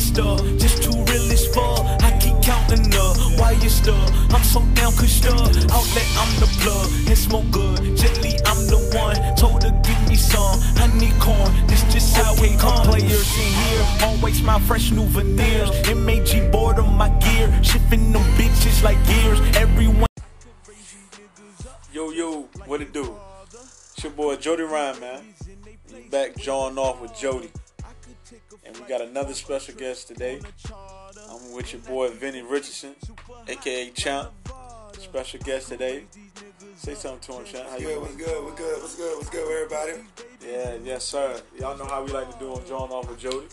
stuff. Just too real as. I keep counting up. Why you stuck? I'm so down, cause stuck. Outlet, I'm the plug. And smoke good. Gently, I'm the one. Told her, give me some. I need corn. This just how we come. Players in here. Always my fresh new veneers. MAG board on my gear. Shifting them bitches like gears. Everyone. Yo, yo, what it do? It's your boy Jody Ryan, man. Back jawing off with Jody. And we got another special guest today. I'm with your boy Vinny Richardson, aka Champ. Special guest today. Say something to him, Champ. How you Good, what's good, what's good, what's good, what's good, everybody? Yeah, yes, sir. Y'all know how we like to do on Jawing Off with Jody.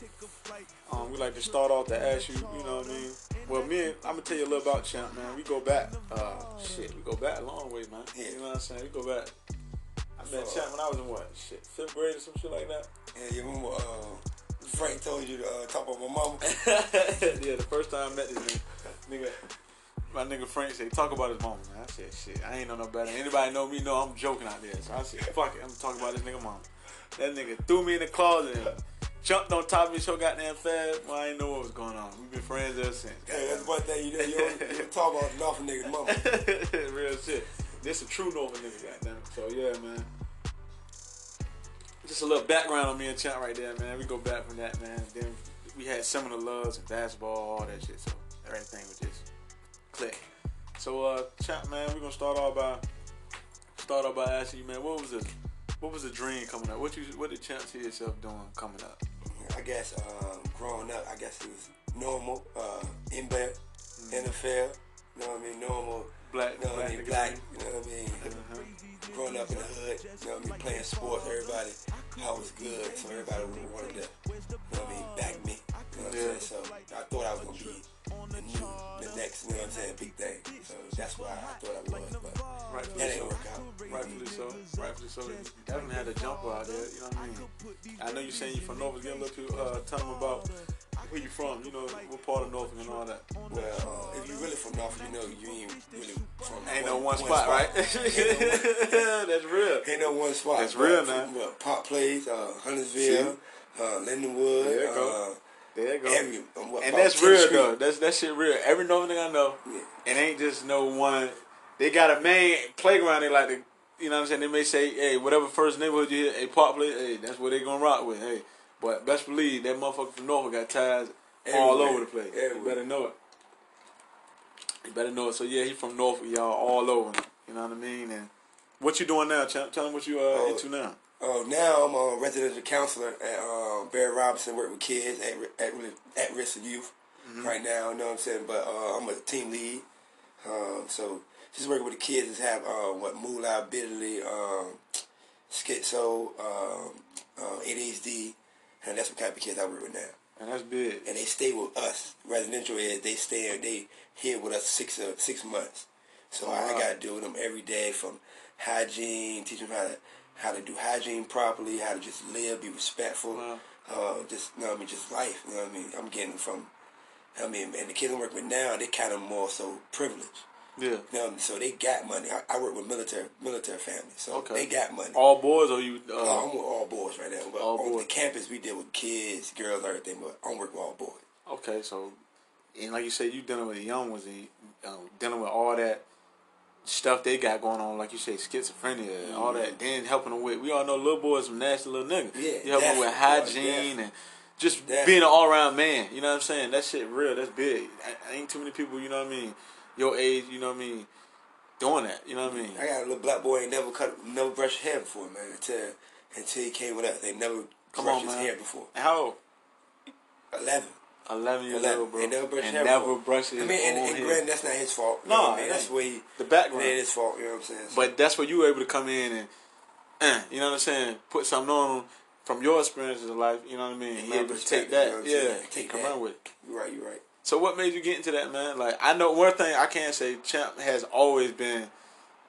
Um, we like to start off to ask you, you know what I mean? Well, me and I'm gonna tell you a little about Champ, man. We go back, uh, shit, we go back a long way, man. Yeah. You know what I'm saying? We go back. I met Champ when I was in what, shit, fifth grade or some shit like that. Yeah, you remember uh, Frank told you to uh, talk about my mama? yeah, the first time I met this nigga, nigga, my nigga Frank said, talk about his mama, man. I said, shit, I ain't know no better. Anybody know me know I'm joking out there. So I said, fuck it, I'm talking about this nigga mama. That nigga threw me in the closet and jumped on top of me so goddamn fast. Well, I ain't know what was going on. We've been friends ever since. Hey, that's one thing you. You don't, you don't talk about the Norfolk nigga's mama. Real shit. This a true Northern nigga, goddamn. So yeah, man. Just a little background on me and Champ right there, man. We go back from that, man. Then we had similar loves and basketball, all that shit. So everything was just click. So uh, Champ, man, we're gonna start off by start off by asking you, man, what was the what was the dream coming up? What you what did Champ see yourself doing coming up? I guess um, growing up, I guess it was normal, uh, in bed, NFL, you know what I mean, normal, Black, you know what I mean, black, you know what I mean, Uh-huh. growing up in the hood, you know what I mean, playing sports, everybody, I was good, so everybody wanted to, you know what I mean, back me, you know what I'm Yeah. saying, so I thought I was to be the new, the next, you know what I'm saying, big thing, so that's why I thought I was, but Rightfully that didn't so. work out. Rightfully so. Rightfully so. You definitely had a jumper out there. You know what I mean? I know you're saying you're from Norfolk. Get a little too, uh, tell them about where you from. You know what part of Norfolk and all that. Well, uh, if you really from Norfolk, you know you ain't really from Ain't no one, spot, right? That's real. Ain't no one spot. That's real, man. What, Park Place, uh, Huntersville, uh, Lindenwood. There you go. Uh, There you go. every, um, what, and that's real Street. though. That's that shit real. Every Northern thing I know, Yeah. it ain't just no one. They got a main playground. They like to, you know what I'm saying. They may say, hey, whatever first neighborhood you hit, hey, Park Place, hey, that's where they gonna rock with. Hey, but best believe that motherfucker from Norfolk got ties all over the place. You Everywhere. better know it. You better know it. So yeah, he from Norfolk, y'all all over. You know what I mean? And what you doing now? Tell, tell him what you uh, Oh. into now. Uh, now I'm a residential counselor at uh, Barry Robinson. Work with kids at at, at risk of youth Mm-hmm. right now. You know what I'm saying? But uh, I'm a team lead. Um, so just working with the kids is have uh, what moolah, bitterly, um, schizo, um, uh, ADHD, and that's what kind of kids I work with now. And that's big. and they stay with us. Residential is they stay they here with us six uh, six months. So I, Wow. got to deal with them every day from hygiene, teach them how to how to do hygiene properly, how to just live, be respectful, Wow. uh, just you know what I mean, just life. You know what I mean? I'm getting from. I mean, and the kids I'm working with now, they kind of more so privileged. Yeah. You know, what I mean? so they got money. I, I work with military military families, so Okay. they got money. All boys or you? Uh, Uh, I'm with all boys right now. But all on boys. the campus, we deal with kids, girls, everything. But I'm working with all boys. Okay, so and like you said, you dealing with the young ones and um, dealing with all that stuff they got going on, like you say, schizophrenia and all that. Then helping them with, we all know little boys from nasty little niggas. Yeah, you helping them with hygiene definitely. and just Definitely. being an all around man. You know what I'm saying? That shit real. That's big. I, ain't too many people. You know what I mean? Your age. You know what I mean? Doing that. You know what I mean? I got a little black boy ain't never cut, never brushed his hair before, man. Until until he came with us, they never Come brushed on, his man. hair before. How old? Eleven. Eleven years 11. old, bro. And never brushed and hair never before. brushed his I mean, and, and granted, that's not his fault. You No, know what I mean? that's where he. The background. It his fault. You know what I'm saying? So, But that's where you were able to come in and, uh, you know what I'm saying, put something on from your experiences of life. You know what I mean? And be able to take that, you know what I'm yeah, saying? Take come that. with it. you're right. You're right. So what made you get into that, man? Like I know one thing I can say, Champ has always been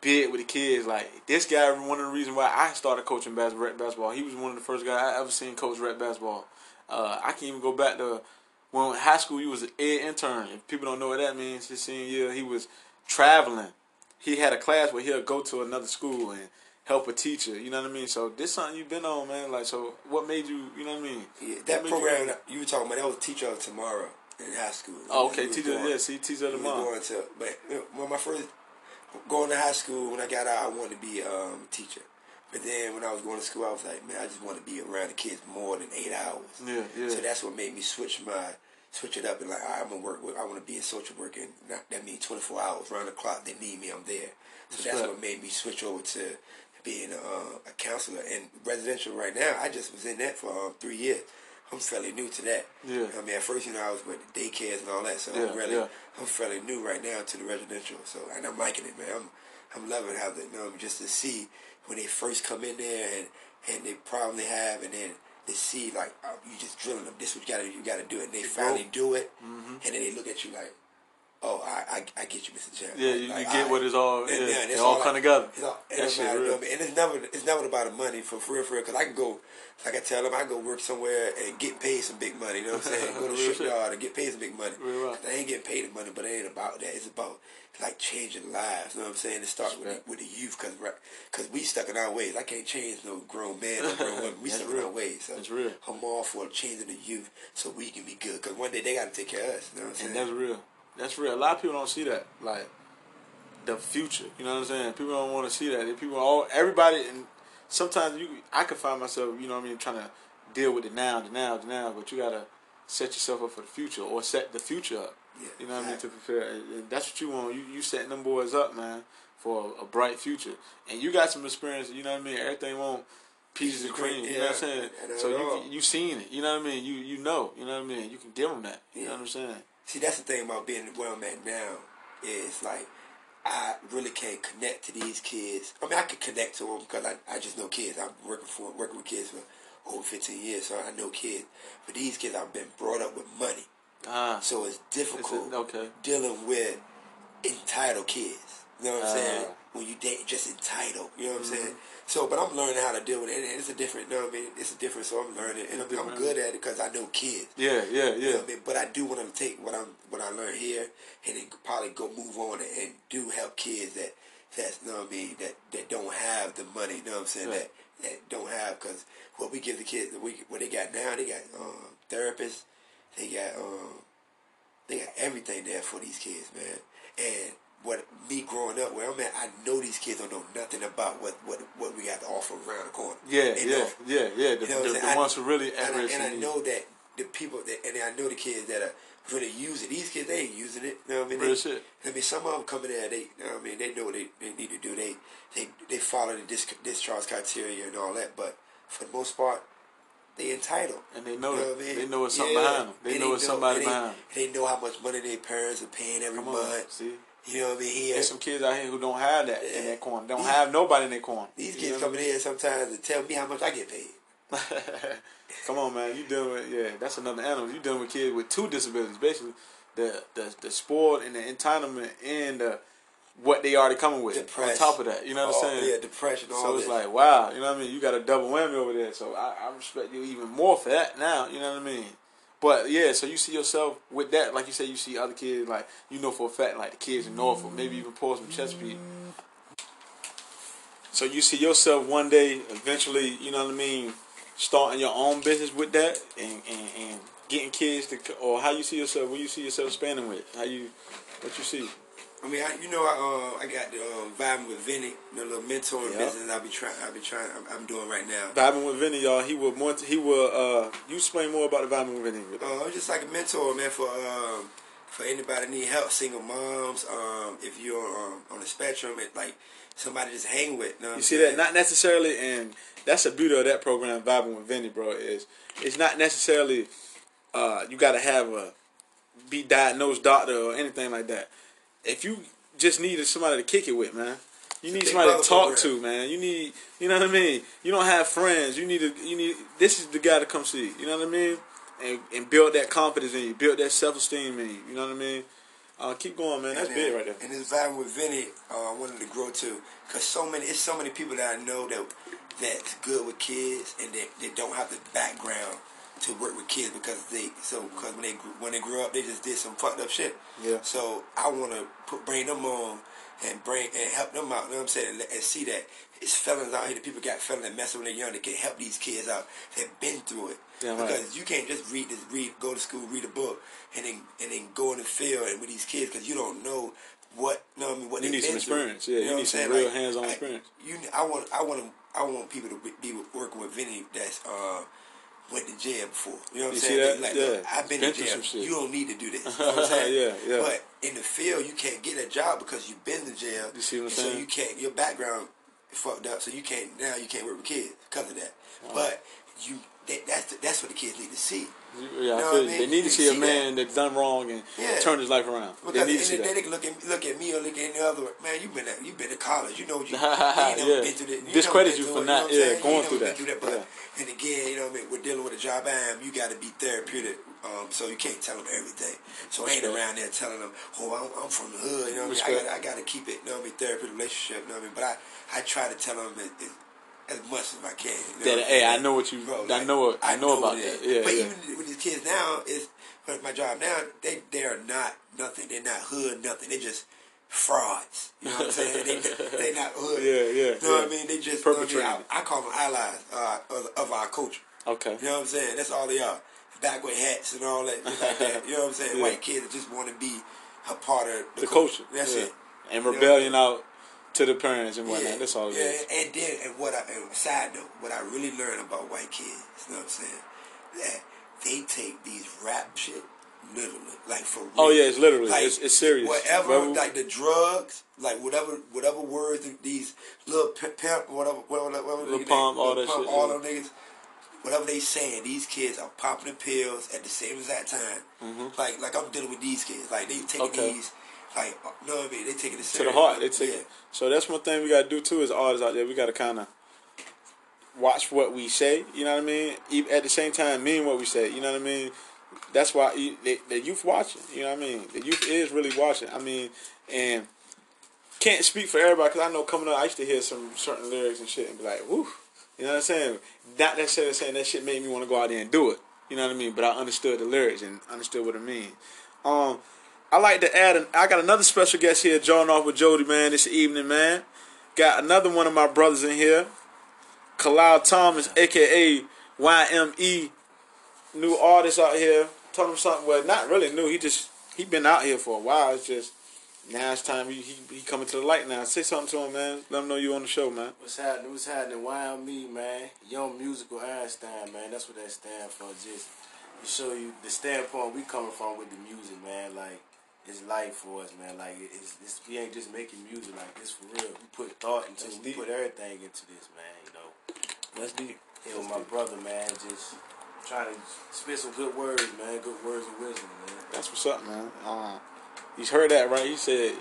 big with the kids. Like this guy, one of the reasons why I started coaching bas- rec basketball. He was one of the first guys I ever seen coach rec basketball. Uh, I can even go back to when high school. He was an ed intern. If people don't know what that means, his senior year he was traveling. He had a class where he'll go to another school and help a teacher. You know what I mean? So this something you've been on, man. Like, so what made you? You know what I mean? Yeah, that program You, that you were talking about, that was Teacher of Tomorrow in high school. oh, okay, teacher. going- Yeah, see, teacher of the mom. going to, but when my first going to high school, when I got out, I wanted to be um, a teacher. But then when I was going to school, I was like, man, I just want to be around the kids more than eight hours. Yeah, yeah. So that's what made me switch my switch it up and like right, I'm gonna work with I want to be in social work and not, that means 24 hours round the clock. They need me, I'm there. So that's what made me switch over to being a, a counselor and residential. Right now, I just was in that for um, three years. I'm fairly new to that. Yeah. I mean, at first, you know, I was with the daycares and all that, so Yeah, I'm really, yeah. I'm fairly new right now to the residential. So, and I'm liking it, man. I'm, I'm loving how they, you know, just to see when they first come in there and and the problem they have, and then they see like oh, you just drilling them. This is what you got to you got to do it. And they finally do it, Mm-hmm. and then they look at you like, oh, I I, I get you, Mr. Champ. Yeah, Like, you, you get alright. what it's all. And, Yeah, and they it's all like- come together. It's all, it That don't shit real. and it's never it's never about the money for real, for real. Because I can go, like I tell them, I can go work somewhere and get paid some big money. You know what I'm saying? go to the shipyard and get paid some big money. Real right. I ain't getting paid the money, but it ain't about that. It's about like changing lives. You know what I'm saying? It starts with the, with the youth, because because we stuck in our ways. I can't change no grown man or grown woman. We stuck in real. our ways. So That's real. I'm all for changing the youth so we can be good. Because one day they got to take care of us. You know what I'm saying? And that's real. That's real. A lot of people don't see that. Like the future. You know what I'm saying? People don't want to see that. People all everybody and sometimes you I can find myself, you know what I mean, trying to deal with the now, the now, the now, but you gotta set yourself up for the future or set the future up. Yeah, You know what I mean? To prepare. And- that's what you want. You you setting them boys up, man, for a, a bright future. And you got some experience, you know what I mean? Everything won't pieces of cream. You know what I'm saying? So all. you you seen it. You know what I mean? You you know. You know what I mean? You can give them that. You know what I'm saying? See, that's the thing about being I'm at now is like I really can't connect to these kids. I mean, I can connect to them because I, I just know kids. I'm working for working with kids for over 15 years, so I know kids. But these kids, I've been brought up with money, Ah. so it's difficult It's a- okay. dealing with entitled kids. You know what I'm saying? Ah. When you date just entitled, you know what I'm saying? So, but I'm learning how to deal with it, and it's a different. You know what I mean? It's a different. So I'm learning, and I'm, I'm good at it because I know kids. Yeah, yeah, You know yeah. I mean? But I do want to take what I'm what I learned here and then probably go move on and, and do help kids that that's you know what I mean that that don't have the money. You know what I'm saying? Right. That that don't have because what we give the kids we what they got now they got um, therapists, they got um, they got everything there for these kids, man. And what me growing up where I'm at, I know these kids don't know nothing about what what what we got to offer around the corner. Yeah, They yeah, yeah, yeah. The, You know the, the ones who really and I, and I know that the people that, and I know the kids that are really using these kids, they ain't using it. You know what I mean? Real They, shit. I mean, some of them coming there, they, you know what I mean, they know what they, they need to do. They, they, they follow the dis- discharge criteria and all that. But for the most part, they entitled. And they know You that. what I mean? They know it's something Yeah. behind them. They And know it's somebody behind them. They, they know how much money their parents are paying every Come on, month. see. You know what I mean? Here, There's some kids out here who don't have that in Yeah. that corner. Don't have nobody in their corner. these You kids know what I coming here sometimes to tell me how much I get paid. Come on, man. You dealing with yeah? That's another animal. You dealing with kids with two disabilities, basically. The the the sport and the entitlement and the what they already coming with Depressed. on top of that. You know what I'm Oh, saying? Yeah, depression, all So it's this. like, wow, you know what I mean? You got a double whammy over there. So I, I respect you even more for that now, you know what I mean? But yeah, so you see yourself with that, like you say, you see other kids, like, you know for a fact, like the kids in Norfolk, maybe even Portsmouth, Chesapeake. So you see yourself one day, eventually, you know what I mean, starting your own business with that and, and, and getting kids to, or how you see yourself, what you see yourself expanding with, how you, what you see. I mean, I, you know, I uh, I got the um, vibing with Vinny, the little mentoring Yep. business I be trying, I be trying, I'm, I'm doing right now. Vibing with Vinny, y'all, he will more, he will, uh, you explain more about the Vibing with Vinny. Uh, I'm just like a mentor, man, for um, for anybody that need help, single moms. Um, if you're um, on the spectrum, it like somebody just hang with. know You see that? Not necessarily, and that's the beauty of that program, vibing with Vinny, bro. Is it's not necessarily uh, you got to have a be diagnosed doctor or anything like that. If you just need somebody to kick it with, man, you need somebody to talk to, man. You need, you know what I mean. You don't have friends. You need to, you need. This is the guy to come see. You know what I mean, and and build that confidence in you, build that self esteem in you. You know what I mean. Uh, keep going, man. That's and, big right there. And this vibe with Vinny, uh, I wanted to grow too, cause so many, it's so many people that I know that that's good with kids and that they don't have the background to work with kids because they so because when they when they grew up they just did some fucked up shit. Yeah. So I want to put bring them on and bring and help them out. You know what I'm saying? And, and see that it's felons out here. The people got felons that mess when they're young. That can help these kids out. That have been through it. Yeah, right. because you can't just read this, read, go to school, read a book, and then and then go in the field and with these kids because you don't know what. You know what I mean? What You they need some been through. experience, yeah, you know need what some real saying? hands-on I- experience. You, I want, I want, I want people to be, be working with Vinny that's uh, went to jail before. You know what I'm saying? that? Like, Yeah. look, I've been to jail. You don't need to do this. You know what I'm saying? Yeah, yeah. But in the field, you can't get a job because you've been to jail. You see what I'm And So you can't. Your background fucked up, so you can't now. You can't work with kids because of that. But you, that, that's the, that's what the kids need to see. Yeah, I feel I mean? They need to You see a see man that's done wrong and Yeah. turned his life around. They Because need to at see the end of the day, that. they can look at look at me or look at any other man. You've been at, you've been to college. You know what you, you Yeah. been through that. You Discredit you for not- you know yeah, going through that. Through that. But and again, you know what I mean. We're dealing with a job I am. You got to be therapeutic. Um, so you can't tell them everything. So I ain't around there telling them, oh, I'm, I'm from the hood. You know what I mean? I got I got to keep it. You know what I mean? Therapeutic relationship. You know what I mean? But I I try to tell them it, as much as I can. You know That, hey, I know what you- Bro, I know I know about that. Yeah, but yeah. even with these kids now, is my job now. They they are not nothing. They're not hood nothing. They just frauds. You know what I'm saying? they they not hood. Yeah, yeah, You know what I mean? They just you know I, mean? Perpetrating. I, I call them allies uh, of, of our culture. Okay. You know what I'm saying? That's all they are. Back with hats and all that, like that. You know what I'm saying? Yeah. White kids that just want to be a part of the, The culture. That's yeah. it. And You know rebellion out to the parents and whatnot. Yeah, That's all it yeah, is. and then and what I and side note, what I really learned about white kids, you know what I'm saying? That they take these rap shit literally, like for real. Oh, yeah, it's literally. Like, It's- it's serious. Whatever, Whatever- like the drugs, like whatever, whatever words these little pimp, pimp whatever, whatever, whatever Lil they- Pump, all that shit, all yeah. them niggas. Whatever they saying, these kids are popping the pills at the same exact time. Like, like I'm dealing with these kids. Like they taking Mm-hmm. Okay. these, like, uh, you know what I mean? They taking it to the heart. They take yeah. it. So that's one thing we gotta do too as artists out there. We gotta kind of watch what we say. You know what I mean? Even at the same time, mean what we say. You know what I mean? That's why you, the, the youth watching. You know what I mean? The youth is really watching. I mean, and can't speak for everybody because I know coming up, I used to hear some certain lyrics and shit and be like, "Whoo," you know what I'm saying? Not necessarily saying that shit made me want to go out there and do it. You know what I mean? But I understood the lyrics and understood what it means. Um, I like to add. An, I got another special guest here, jawing off with Jody, man, this evening, man. Got another one of my brothers in here, Kalal Thomas, aka YME, new artist out here. Told him something. Well, not really new. He just he been out here for a while. It's just now it's time he he, he coming to the light now. Say something to him, man. Let him know you on the show, man. What's happening? What's happening? Why on me, man? Young musical Einstein, man. That's what that stand for. Just to show you the standpoint we coming from with the music, man. Like it's life for us, man. Like it's, it's we ain't just making music. Like this for real. We put thought into. That's it. We deep. put everything into this, man. You know. That's deep. Here with my brother, man. Just trying to spit some good words, man. Good words of wisdom, man. That's what's up, man. Uh, he's heard that right. He said,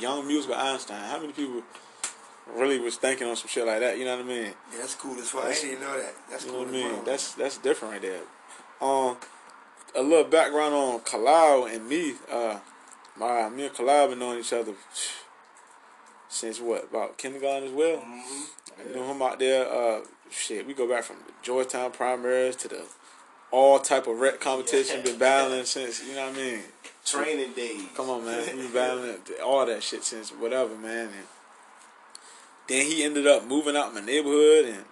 "Young musical Einstein." How many people really was thinking on some shit like that? You know what I mean? Yeah, that's cool as fuck. I didn't know that. That's You cool know what I mean? That's that's different right there. Um, a little background on Kalal and me. Uh, my me and Kalal been knowing each other since what about kindergarten as well. I knew him out there. Uh, shit, we go back from the Georgetown primaries to the all type of rec competition. Yeah. Been battling since you know what I mean. Training days. Come on, man. We been battling all that shit since whatever, man. And then he ended up moving out my neighborhood, and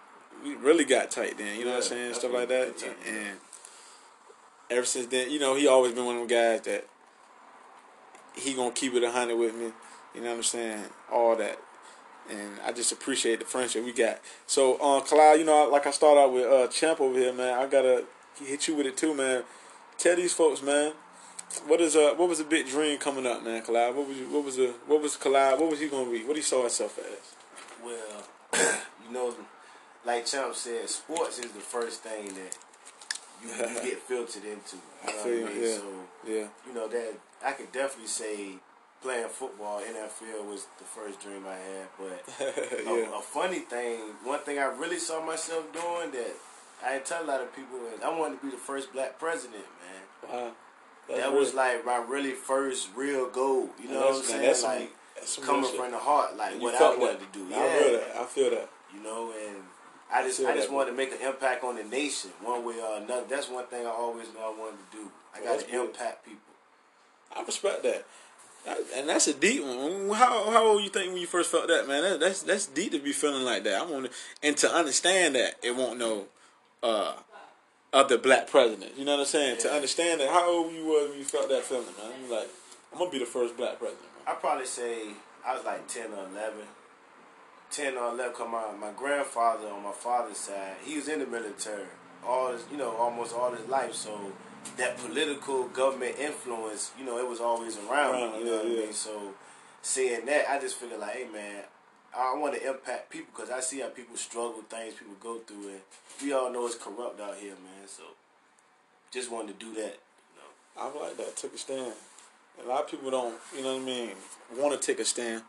we really got tight. Then you know what I'm saying, stuff like that. And ever since then, you know, he always been one of them guys that he gonna keep it a hundred with me. You know what I'm saying? All that. And I just appreciate the friendship we got. So, uh, Clyde, you know, like I start out with uh, Champ over here, man. I gotta hit you with it too, man. Tell these folks, man, what is uh, what was a big dream coming up, man, Kalal? What was you, what was the what was Kalal? What was he gonna be? What he saw himself as? Well, you know, like Champ said, sports is the first thing that you, you get filtered into. You know feel what I mean? yeah. So, Yeah, you know, that I could definitely say playing football, NFL was the first dream I had. But yeah, a, a funny thing, one thing I really saw myself doing that I tell a lot of people is I wanted to be the first black president, man. wow. That's that real. was like my really first real goal. You know That's- what I'm saying? that's like some coming from the heart, like You what I wanted that. to do. I feel that. I feel that. You know, and I just feel I just wanted to make an impact on the nation one way or another. That's one thing I always knew I wanted to do. I got to impact people. I respect that. And that's a deep one. How how old you think when you first felt that, man? That, that's that's deep to be feeling like that. I want and to understand that it won't know uh, other black president. You know what I'm saying? To understand that, how old you were when you felt that feeling, man? You like, I'm gonna be the first black president. I probably say I was like ten or eleven. Ten or eleven. Cause my my grandfather on my father's side, he was in the military all his, you know, almost all his life. So that political government influence, you know, it was always around. Me, you know yeah, what I yeah. mean? So seeing that, I just figured like, hey man, I want to impact people because I see how people struggle, things people go through, and we all know it's corrupt out here, man. So just wanted to do that. You know. I like that. Took a stand. A lot of people don't, you know what I mean, want to take a stand.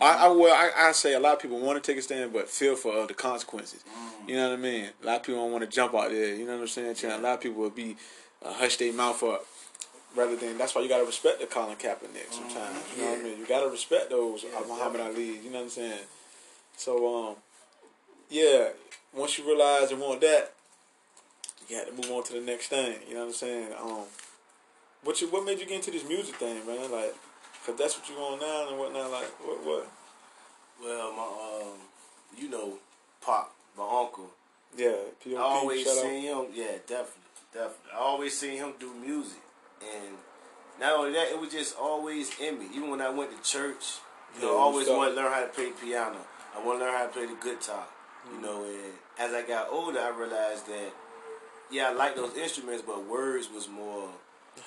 I, I well, I, I say a lot of people want to take a stand, but feel for uh, the consequences. You know what I mean? A lot of people don't want to jump out there. You know what I'm saying? Chan? A lot of people will be uh, hush their mouth up rather than. That's why you got to respect the Colin Kaepernick sometimes. You know what I mean? You got to respect those Yeah, uh, Muhammad Ali. You know what I'm saying? So um, yeah. Once you realize and want that, you got to move on to the next thing. You know what I'm saying? Um, what you, what made you get into this music thing, man? Like, cause that's what you on now and whatnot. Like, what what? Well, my um, you know, Pop, my uncle. Yeah, P.O.P. I always seen him. Yeah, definitely, definitely. I always seen him do music, and not only that, it was just always in me. Even when I went to church, you Yeah, know, I always wanted to learn how to play the piano. I want to learn how to play the guitar. You know, mm-hmm. and as I got older, I realized that yeah, I like those instruments, but words was more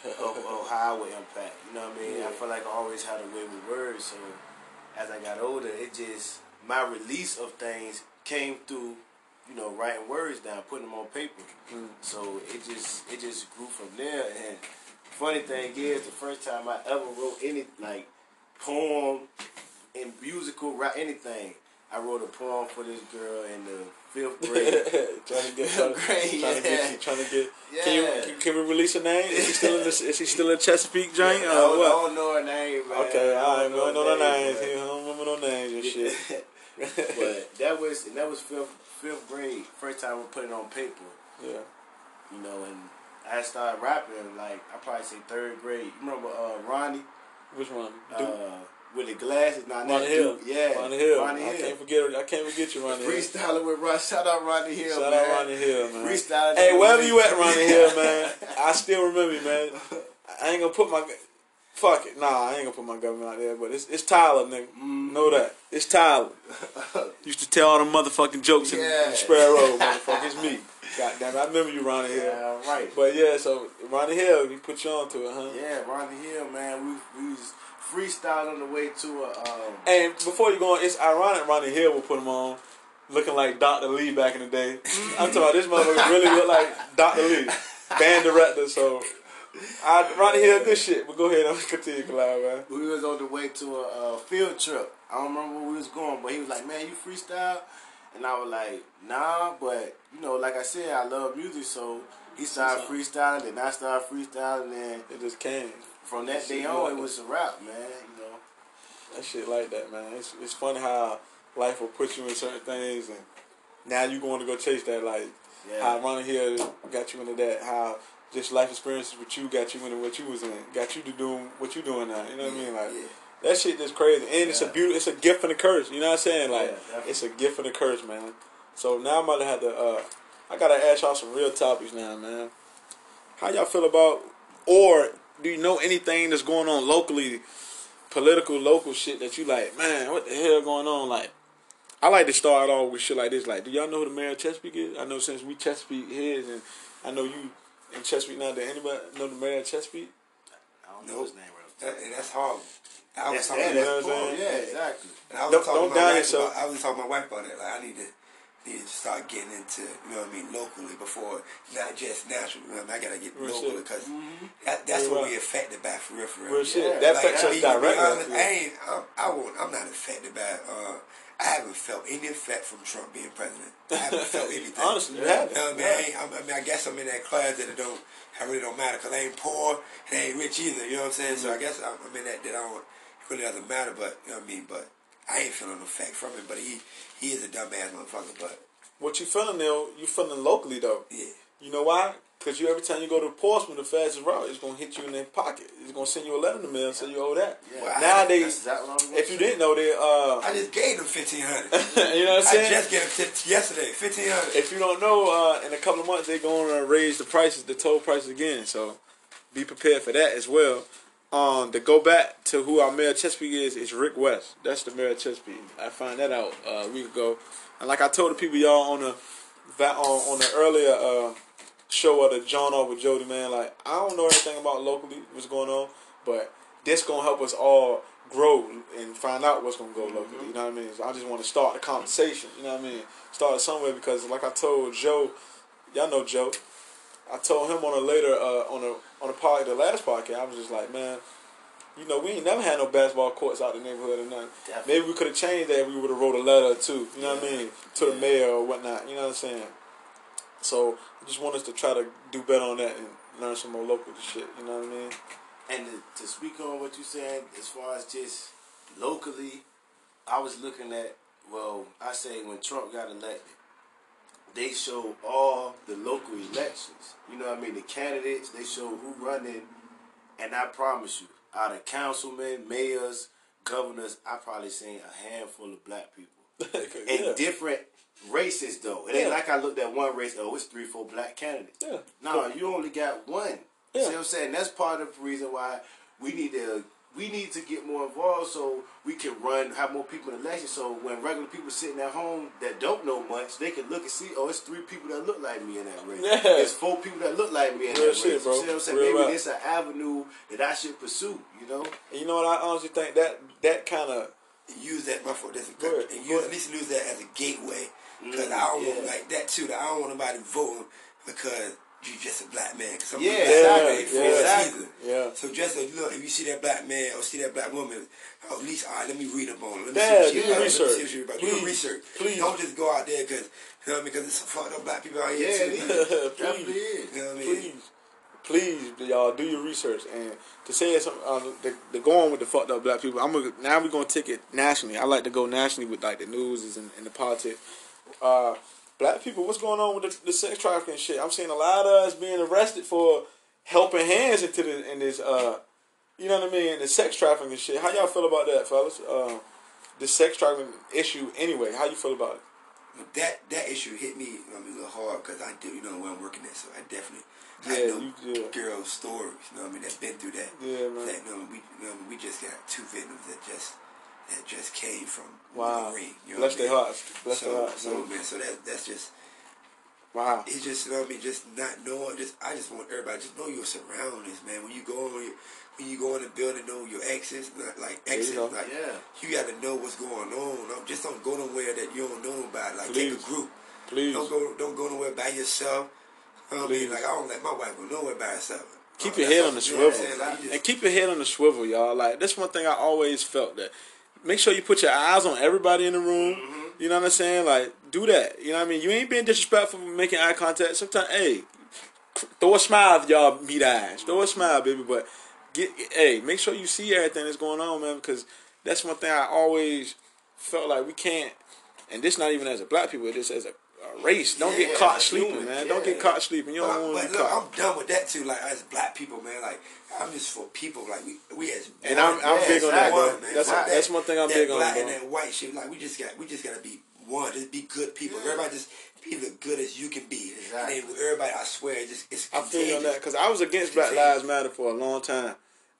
of, of how I would impact. You know what I mean? I feel like I always had a way with words. So as I got older, it just my release of things came through, you know, writing words down, putting them on paper. Mm. So it just it just grew from there. And funny thing is, the first time I ever wrote any like poem and musical, write anything. I wrote a poem for this girl in the fifth grade. trying to get, trying, Great, trying to get, trying to get. Can you Yeah. can, can we release her name? Is she still in this? Is she still in Chesapeake joint I or don't, I don't know her name, man. Okay, I don't we don't know her the name, names. but- don't remember no names and shit. But that was and that was fifth fifth grade. First time we put it on paper, yeah. you know, and I started rapping like I probably say third grade. You remember uh, Ronnie Which one? uh, with the glasses? Not Ronnie that Hill. dude. Yeah, Ronnie Hill. Ronnie I can't forget. I can't forget you, Ronnie Hill. With Ron. Shout out Ronnie Hill. Shout man. out Ronnie Hill, man. Freestyling. Hey, wherever you at, Ronnie Hill, man, I still remember you, man. I ain't gonna put my fuck it. Nah, I ain't gonna put my government out there, but it's it's Tyler, nigga. Mm-hmm. Know that it's Tyler. Used to tell all the motherfucking jokes in, in the Sparrow Road, motherfucker. It's me. God damn it, I remember you, Ronnie Hill. Yeah, right. But yeah, so Ronnie Hill, he put you on to it, huh? Yeah, Ronnie Hill, man. We we was freestyling on the way to a um, And before you go on, it's ironic Ronnie Hill will put him on looking like Dr. Lee back in the day. I'm talking about this motherfucker really look like Dr. Lee, band director. So, I, Ronnie Hill, good shit. But go ahead and continue, Cloud, man. we was on the way to a, uh field trip. I don't remember where we was going, but he was like, "Man, you freestyle," and I was like, "Nah," but you know, like I said, I love music, so he started freestyling, and I started freestyling, and It just came. from that Shit day like on, it was a rap, man. You know, That shit like that, man. It's, it's funny how life will put you in certain things, and now you going to go chase that. Like yeah, how Ronnie Hill got you into that. How just life experiences with you got you into what you was in. Got you to do what you doing now. You know what I mean? Like. yeah. That shit just crazy, and it's a beautiful. It's a gift and a curse. You know what I'm saying? Like Yeah, it's a gift and a curse, man. So now I'm about to have to. Uh, I gotta ask y'all some real topics now, man. How y'all feel about, or do you know anything that's going on locally, political, local shit that you like? Man, what the hell going on? Like, I like to start off with shit like this. Like, do y'all know who the mayor of Chesapeake is? I know since we Chesapeake heads, and I know you in Chesapeake now. Did anybody know the mayor of Chesapeake? I don't know Nope. his name right. That, that's horrible. I was That's, talking yeah, you about, know what I'm saying? Yeah, exactly. and I was Don't- talking don't my wife about, I was talking to my wife about that. Like I need to need to start getting into you know what I mean locally before not just national. You know, I, gotta get Real locally shit. because that, that's Real what right. we affected by for real. For real. Real shit. Yeah. that Like, affects I us mean, to be directly. honest, I ain't. I'm, I won't. I'm not affected by. Uh, I haven't felt any effect from Trump being president. I haven't felt anything. Honestly, you Yeah. haven't. You know I mean? I, ain't, I'm, I mean, I guess I'm in that class that it don't, I really don't matter because I ain't poor and I ain't rich either. You know what I'm saying? So I mm-hmm. guess I'm, I'm in that that I don't, it really doesn't matter. But you know what I mean? But I ain't feeling no effect from it. But he, he is a dumbass motherfucker. But what you feeling though? You feeling locally though. Yeah. You know why? Because you every time you go to Portsmouth, the fastest route is gonna hit you in the pocket. It's gonna send you a letter in the mail, so you owe that. Yeah. Well, Nowadays, That's exactly if you didn't know, they uh, I just gave them fifteen hundred. you know what I'm saying? I saying? just gave them tip yesterday, fifteen hundred. if you don't know, uh, in a couple of months they're going to raise the prices, the toll prices again. So be prepared for that as well. Um, to go back to who our mayor of Chesapeake is, is Rick West. That's the mayor of Chesapeake. I found that out uh, a week ago, and like I told the people y'all on the on, on the earlier uh, show of the Jawing Off with Jody, man. Like I don't know anything about locally what's going on, but this gonna help us all grow and find out what's gonna go locally. You know what I mean? So I just want to start the conversation. You know what I mean? Start it somewhere because, like I told Joe, y'all know Joe. I told him on a later uh, on a on a pod, the last podcast. I was just like, man, you know, we ain't never had no basketball courts out the neighborhood or nothing. Definitely. Maybe we could have changed that if we would have wrote a letter two. You know what I mean? To the Yeah. mayor or whatnot. You know what I'm saying? So I just want us to try to do better on that and learn some more local shit. You know what I mean? And to, to speak on what you said, as far as just locally, I was looking at, well, I say when Trump got elected, they showed all the local elections. You know what I mean? The candidates, they show who running. And I promise you, out of councilmen, mayors, governors, I probably seen a handful of black people. In yeah. different races, though. It ain't like I looked at one race, oh, it's three, four black candidates. Yeah. No, you only got one. Yeah. See what I'm saying? That's part of the reason why we need to we need to get more involved so we can run, have more people in elections. So when regular people sitting at home that don't know much, they can look and see, oh, it's three people that look like me in that race. Yeah. It's four people that look like me in Real that shit, race. bro. You see what I'm saying? Real Maybe rap. this an avenue that I should pursue. You know? And you know what? I honestly think that that kind of use that my fault. That's a Go good. ahead. And Go use, at least use that as a gateway. Because Mm, I don't yeah. want like that too. That I don't want nobody voting because you just a black man. 'Cause some Yeah, exactly. Yeah, exactly. Yeah. So just look, if you see that black man or see that black woman, at least all right, let me read up on. Let me Yeah, see what do about. Let me research. see what. Do Please. research. Please. Don't just go out there because you know what I mean. Because some fucked up black people out here Yeah, too. Please. Definitely. You know what I mean? please, please, y'all do your research and to say it's uh, the, the go on with the fucked up black people. I'm gonna now we're gonna take it nationally. I like to go nationally with like the news and, and the politics. Uh, black people, what's going on with the, the sex trafficking shit? I'm seeing a lot of us being arrested for helping hands into the in this uh, you know what I mean, the sex trafficking and shit. How y'all feel about that, fellas? Uh, the sex trafficking issue anyway. How you feel about it? That that issue hit me I mean, a little hard because I do you know where I'm working at, so I definitely Yeah, I know you- yeah. girls' stories. You know what I mean? That's been through that. Yeah, man. That, you know, we you know, we just got two victims that just that just came from Wow. the ring. You know Bless what their I mean? hearts. Bless so, their hearts. So man. man, so that that's just Wow. it's just you know what I mean. Just not knowing. Just I just want everybody just know your surroundings, man. When you go on your when you go in the building, know your exits, not like There you exits. Like Yeah. you got to know what's going on. Don't- Just don't go nowhere that you don't know about. Like take a group. Please. Don't go don't go nowhere by yourself. You know I mean? Please. Like I don't let my wife go nowhere by herself. Keep Uh, your head on the you know what I'm swivel. Like, you just- and keep your head on the swivel, y'all. Like that's one thing I always felt that. Make sure you put your eyes on everybody in the room. Mm-hmm. You know what I'm saying? Like do that. You know what I mean? You ain't being disrespectful, making eye contact. Sometimes, hey, throw a smile if y'all meet eyes. Throw a smile, baby. But get, hey, make sure you see everything that's going on, man. Because that's one thing I always felt like we can't. And this not even as a black people. This as a, a race. Don't Yeah, get caught as sleeping, human, man. Don't get caught sleeping. You don't But, want but to be look, caught. I'm done with that too. Like as black people, man. Like I'm just for people. Like we, we as And one- I'm- I'm big on that, one, bro. man. That's- Fuck that's one thing I'm that big on, bro. and that white shit. Like we just got, we just gotta be one. Just be good people. Everybody just be the good as you can be. Exactly. And everybody, I swear, it just it's I feel you on that because I was against Black Lives Matter for a long time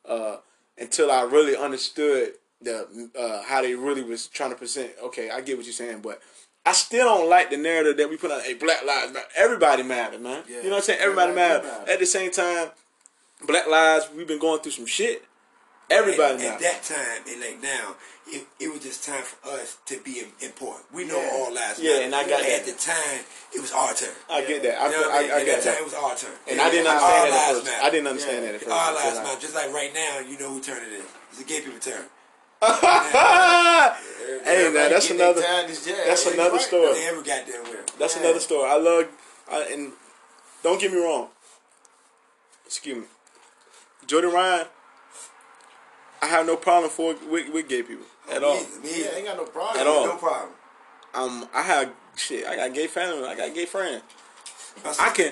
uh, until I really understood the uh, how they really was trying to present. Okay, I get what you're saying, but I still don't like the narrative that we put on. Hey, Black Lives Matter. Everybody matter, man. Yeah. You know what I'm saying? Everybody, Everybody matter. matter. At the same time, Black Lives. We've been going through some shit. Everybody at, at that time and like now, it, it was just time for us to be important. We know Yeah. all lives Yeah, matter. and I got At that. the time, it was our turn. I get that. I, You know I, I mean? I, At get that time, it was our turn. And I didn't understand that at first. matter. I didn't understand that at first. Our lives matter. Just like right now, you know who turn it is. It's the gay people turn. hey, now that's another. time, this jazz. that's another right. story. They ever goddamn well. That's Yeah. another story. I love, I, and don't get me wrong. Excuse me, Jody Ryan. I have no problem for with, with gay people at Me all. either, Me Yeah, ain't got no problem. At all. No problem. Um, I have shit. I got gay family. I got gay friends. I can-.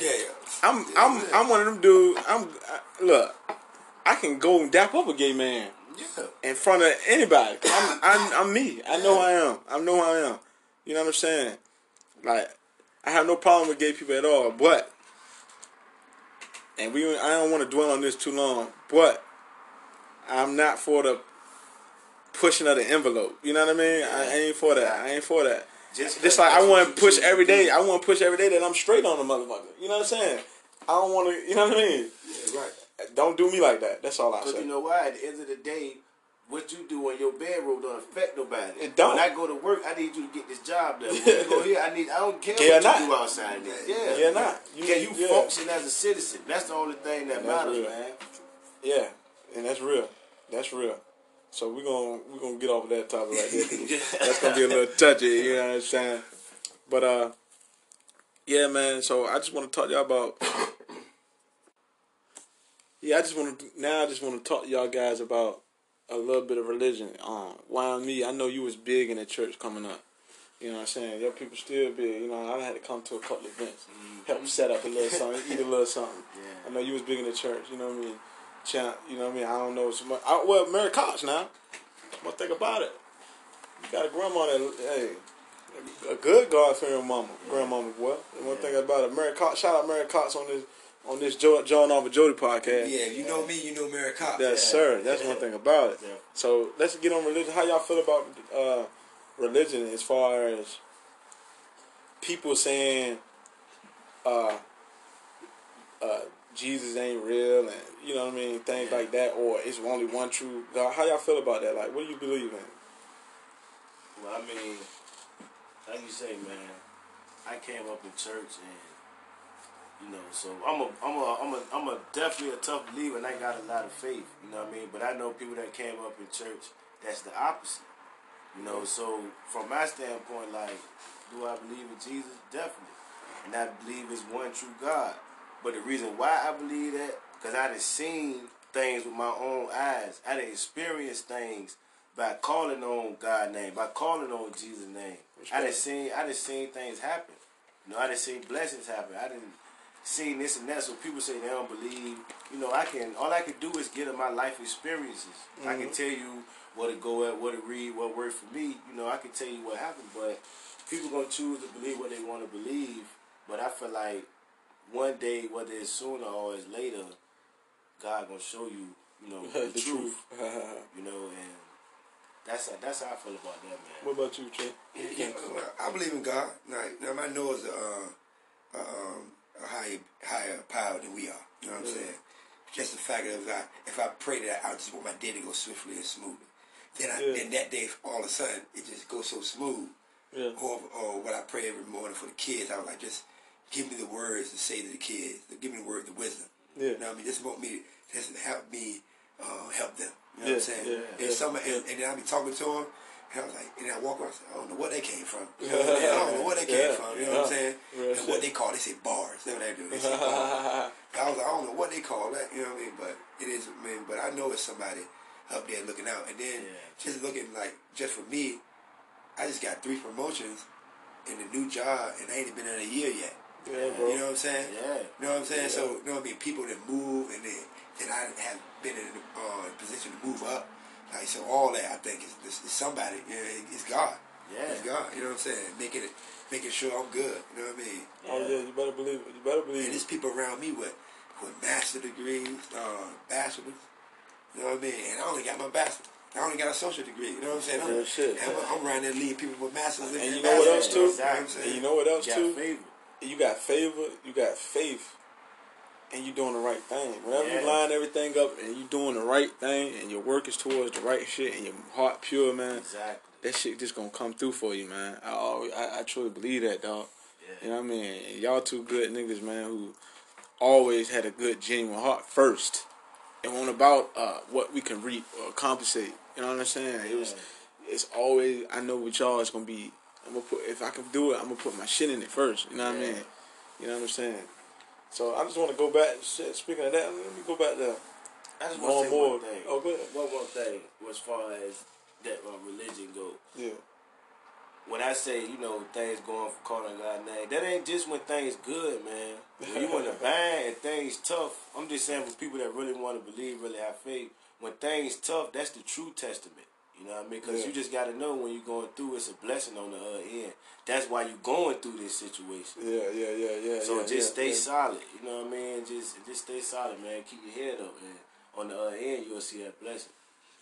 I'm I'm I'm one of them dudes. I'm I, look. I can go and dap up a gay man Yeah. in front of anybody. I'm, I'm I'm me. I know who I am. I know who I am. You know what I'm saying? Like I have no problem with gay people at all. But and we I don't want to dwell on this too long. But I'm not for the pushing of the envelope. You know what I mean? I ain't for that. I ain't for that. Just Just like I want to push every day. I want to push every day that I'm straight on the motherfucker. You know what I'm saying? I don't want to. You know what I mean? Yeah, right. Don't do me like that. That's all I say. Because you know why? At the end of the day, what you do in your bedroom don't affect nobody. It don't. When I go to work, I need you to get this job done. When you go here, I need. I don't care Yeah, what not. you do outside this. Yeah, Yeah, not. You- Can you yeah. function as a citizen? That's the only thing that matters, man. Yeah, and that's real. That's real. So we're gonna we're gonna get off of that topic right there. that's gonna be a little touchy. You know what I'm saying? But uh, yeah, man. So I just want to talk to y'all about. Yeah, I just want to now. I just want to talk to y'all guys about a little bit of religion. Um, why me? I know you was big in the church coming up. You know what I'm saying? Your people still big. You know, I had to come to a couple events, help set up a little something, eat a little something. Yeah. I know you was big in the church. You know what I mean? Champ, you know what I mean? I don't know so much. I, well, Mary Cox now. One thing about it, you got a grandma that hey, a good God fearing mama, grandmama boy. And one thing about it, Mary Cox. Shout out Mary Cox on this on this jo- John Over Jody podcast. Yeah, if you know me, you know Mary Cox. Yes, sir. That's one thing about it. Yeah. So let's get on religion. How y'all feel about uh, religion as far as people saying uh, uh, Jesus ain't real and you know what I mean, things like that, or it's only one true God. How y'all feel about that? Like, what do you believe in? Well, I mean, like you say, man, I came up in church and you know, so I'm a, I'm a, I'm a, I'm a definitely a tough believer, and I got a lot of faith. You know what I mean? But I know people that came up in church that's the opposite. You know, so from my standpoint, like, do I believe in Jesus? Definitely, and I believe it's one true God. But the reason why I believe that, because I done seen things with my own eyes. I done experienced things by calling on God's name, by calling on Jesus' name. I done seen, I done seen things happen. You know, I done seen blessings happen. I didn't seen this and that. So people say they don't believe. You know, I can. All I can do is get them my life experiences. I can tell you what to go at, what to read, what worked for me. You know, I can tell you what happened. But people gonna choose to believe what they want to believe. But I feel like one day, whether it's sooner or it's later, God gonna show you. You know, the, the truth. truth. You know, and that's that's how I feel about that, man. what about you, Trent? Yeah, I believe in God. Like, now I know it's a, uh, a, um, a higher, higher power than we are. You know what I'm saying? Just the fact that if I, if I pray that I just want my day to go swiftly and smoothly, then I, Yeah. then that day all of a sudden it just goes so smooth. Yeah. Or, or what I pray every morning for the kids, I was like, just give me the words to say to the kids. Give me the word, the wisdom. Yeah. You know what I mean? Just want me, just help me uh, help them. You know Yeah, what I'm saying? yeah, and, yeah, some, and, and then I'll be talking to them, and I was like, and I walk around, I, say, I don't know where they came from. You know I'm saying? I don't know where they came Yeah, from. You know what I'm saying? And what they call, they say bars. That's what they do. They say bars. I was like, I don't know what they call that. You know what I mean? But it is, I mean, but I know it's somebody up there looking out. And then Yeah. just looking like, just for me, I just got three promotions in a new job, and I ain't even been in a year yet. Yeah, bro. You know what I'm saying? Yeah. You know what I'm saying? So, you know what I mean? People that move and then that I have been in a uh, position to move up. Like, so all that I think is, is, is somebody. You know, it's God. Yeah. It's God. You know what I'm saying? Making it, making sure I'm good. You know what I mean? Oh yeah, you better believe it. You better believe And it. there's people around me with, with master degrees, uh, bachelors. You know what I mean? And I only got my bachelor. I only got a social degree. You know what I'm saying? I'm, Real shit. I'm, I'm around there leading people with masters. And you know what else, too? You know what I'm saying? And you know what else Got too? favor. you got favor, you got faith, and you're doing the right thing. Whenever Yeah. you line everything up and you're doing the right thing, and your work is towards the right shit, and your heart pure, man, Exactly. that shit just gonna come through for you, man. I always, I, I truly believe that, dog. Yeah. You know what I mean? And y'all two good niggas, man, who always had a good, genuine heart first, and on about uh, what we can reap or compensate. You know what I'm saying? Yeah. It was, it's always. I know with y'all, it's gonna be. I'm gonna put if I can do it, I'm gonna put my shit in it first. You know what I mean? You know what I'm saying? So I just want to go back. Shit, speaking of that, let me go back there. I just want to say more. one thing. Oh, go ahead. One more thing, as far as that uh, religion go. Yeah. when I say, you know, things going for calling God name, that ain't just when things good, man. When you in the band and things tough, I'm just saying for people that really want to believe, really have faith, when things tough, that's the true testament. You know what I mean? Because Yeah. you just got to know when you're going through, it's a blessing on the other end. That's why you're going through this situation. Yeah, yeah, yeah, yeah. So yeah, just yeah, stay solid. You know what I mean? Just just stay solid, man. Keep your head up, and on the other end, you'll see that blessing.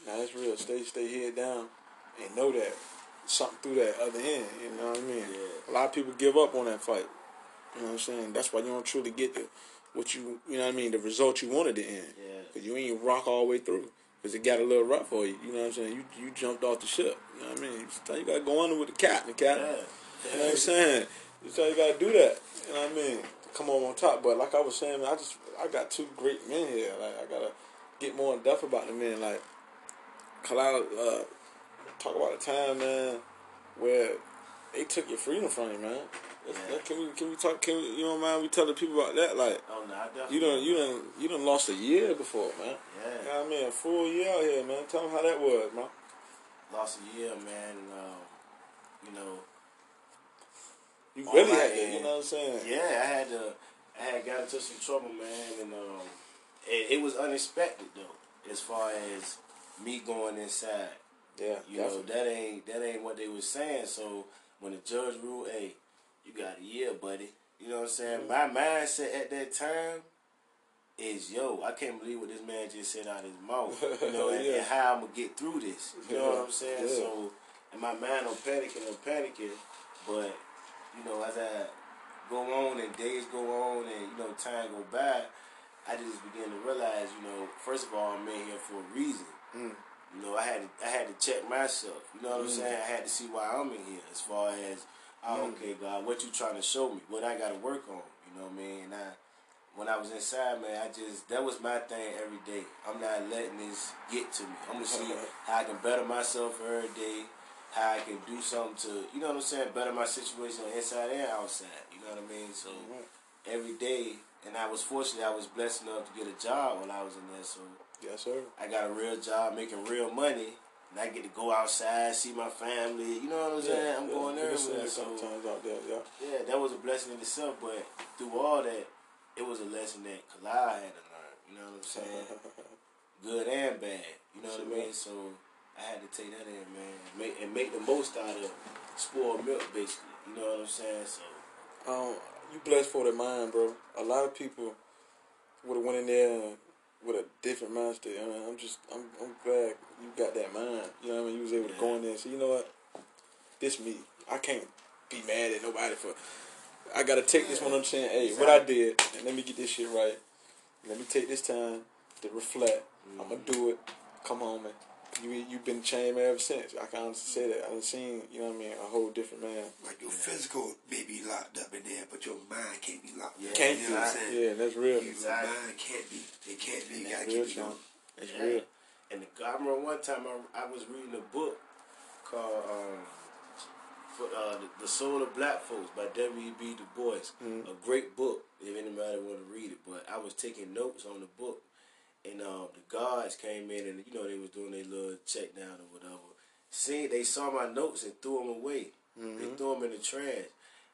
Now that's real. Stay, stay head down, and know that something through that other end. You know what I mean? A lot of people give up on that fight. You know what I'm saying? That's why you don't truly get the what you you know what I mean the result you wanted to end. Yeah. Cause you ain't rock all the way through. Cause it got a little rough for you. You know what I'm saying? You you jumped off the ship. You know what I mean? Sometimes you gotta go under with the captain. The captain. Yeah. You know what I'm saying? So you gotta do that. You know what I mean? Come on on top. But like I was saying, man, I just I got two great men here. Like I gotta get more in depth about the men. Like uh, talk about the time, man, where they took your freedom from you, man. Yeah. Can we can we talk? Can we, you don't mind we tell the people about that? Like Oh no, I definitely. you done you done you done lost a year before, man. You Yeah. know what I mean? A full year out here, man. Tell them how that was, man. Lost a year, man. And, um, you know, You really had to, you know what I'm saying? yeah, I had to. I had got into some trouble, man, and um, it, it was unexpected though, as far as me going inside. Yeah, You know, that ain't that ain't what they was saying. So when the judge ruled, hey, you got a year, buddy. You know what I'm saying? My mindset at that time is, yo, I can't believe what this man just said out of his mouth. You know, and, Yeah. and how I'm gonna get through this. You know what I'm saying? Yeah. So in my mind, I'm panicking, I'm panicking. But you know, as I go on and days go on and you know time go by, I just begin to realize, you know, first of all, I'm in here for a reason. Mm. You know, I had to, I had to check myself. You know what I'm Mm. saying? I had to see why I'm in here. As far as, oh, okay, God, what you trying to show me? What I got to work on? You know what I mean? And I, when I was inside, man, I just that was my thing every day. I'm not letting this get to me. I'm gonna see how I can better myself every day. How I can do something to, you know what I'm saying, better my situation inside and outside. You know what I mean? So every day, and I was fortunate. I was blessed enough to get a job when I was in there. So Yes, sir. I got a real job making real money. And I get to go outside, see my family. You know what I'm saying? I'm going you can see everywhere. it So sometimes out there, yeah. yeah, that was a blessing in itself. But through all that, it was a lesson that Kalal had to learn. You know what I'm saying? Good and bad. You know what I mean? So I had to take that in, man, and make, and make the most out of spoiled milk, basically. You know what I'm saying? So Um, you blessed for the mind, bro. A lot of people would have went in there with a different mind state. I mean, I'm just, I'm, I'm glad you got that mind. You know what I mean? You was able to go in there and say, you know what, this me. I can't be mad at nobody for. I gotta take this one. I'm saying, hey, what I did, and let me get this shit right. Let me take this time to reflect. I'm gonna mm-hmm. do it. Come on, man. You you've been chained man ever since. I can honestly say that. I've seen, you know what I mean, a whole different man. Like your physical may be locked up in there, but your mind can't be locked Yeah. up. Can't you be. know what I'm saying? Yeah, that's real. Your Exactly. mind can't be. It can't be. You gotta That's real, keep it Sean. going. That's Yeah. real. And the, I remember one time I, I was reading a book called um, for, uh, the, the Soul of Black Folks by W.E.B. Du Bois. Mm-hmm. A great book if anybody want to read it. But I was taking notes on the book. And um, the guards came in and, you know, they was doing their little check down or whatever. See, they saw my notes and threw them away. They threw them in the trash.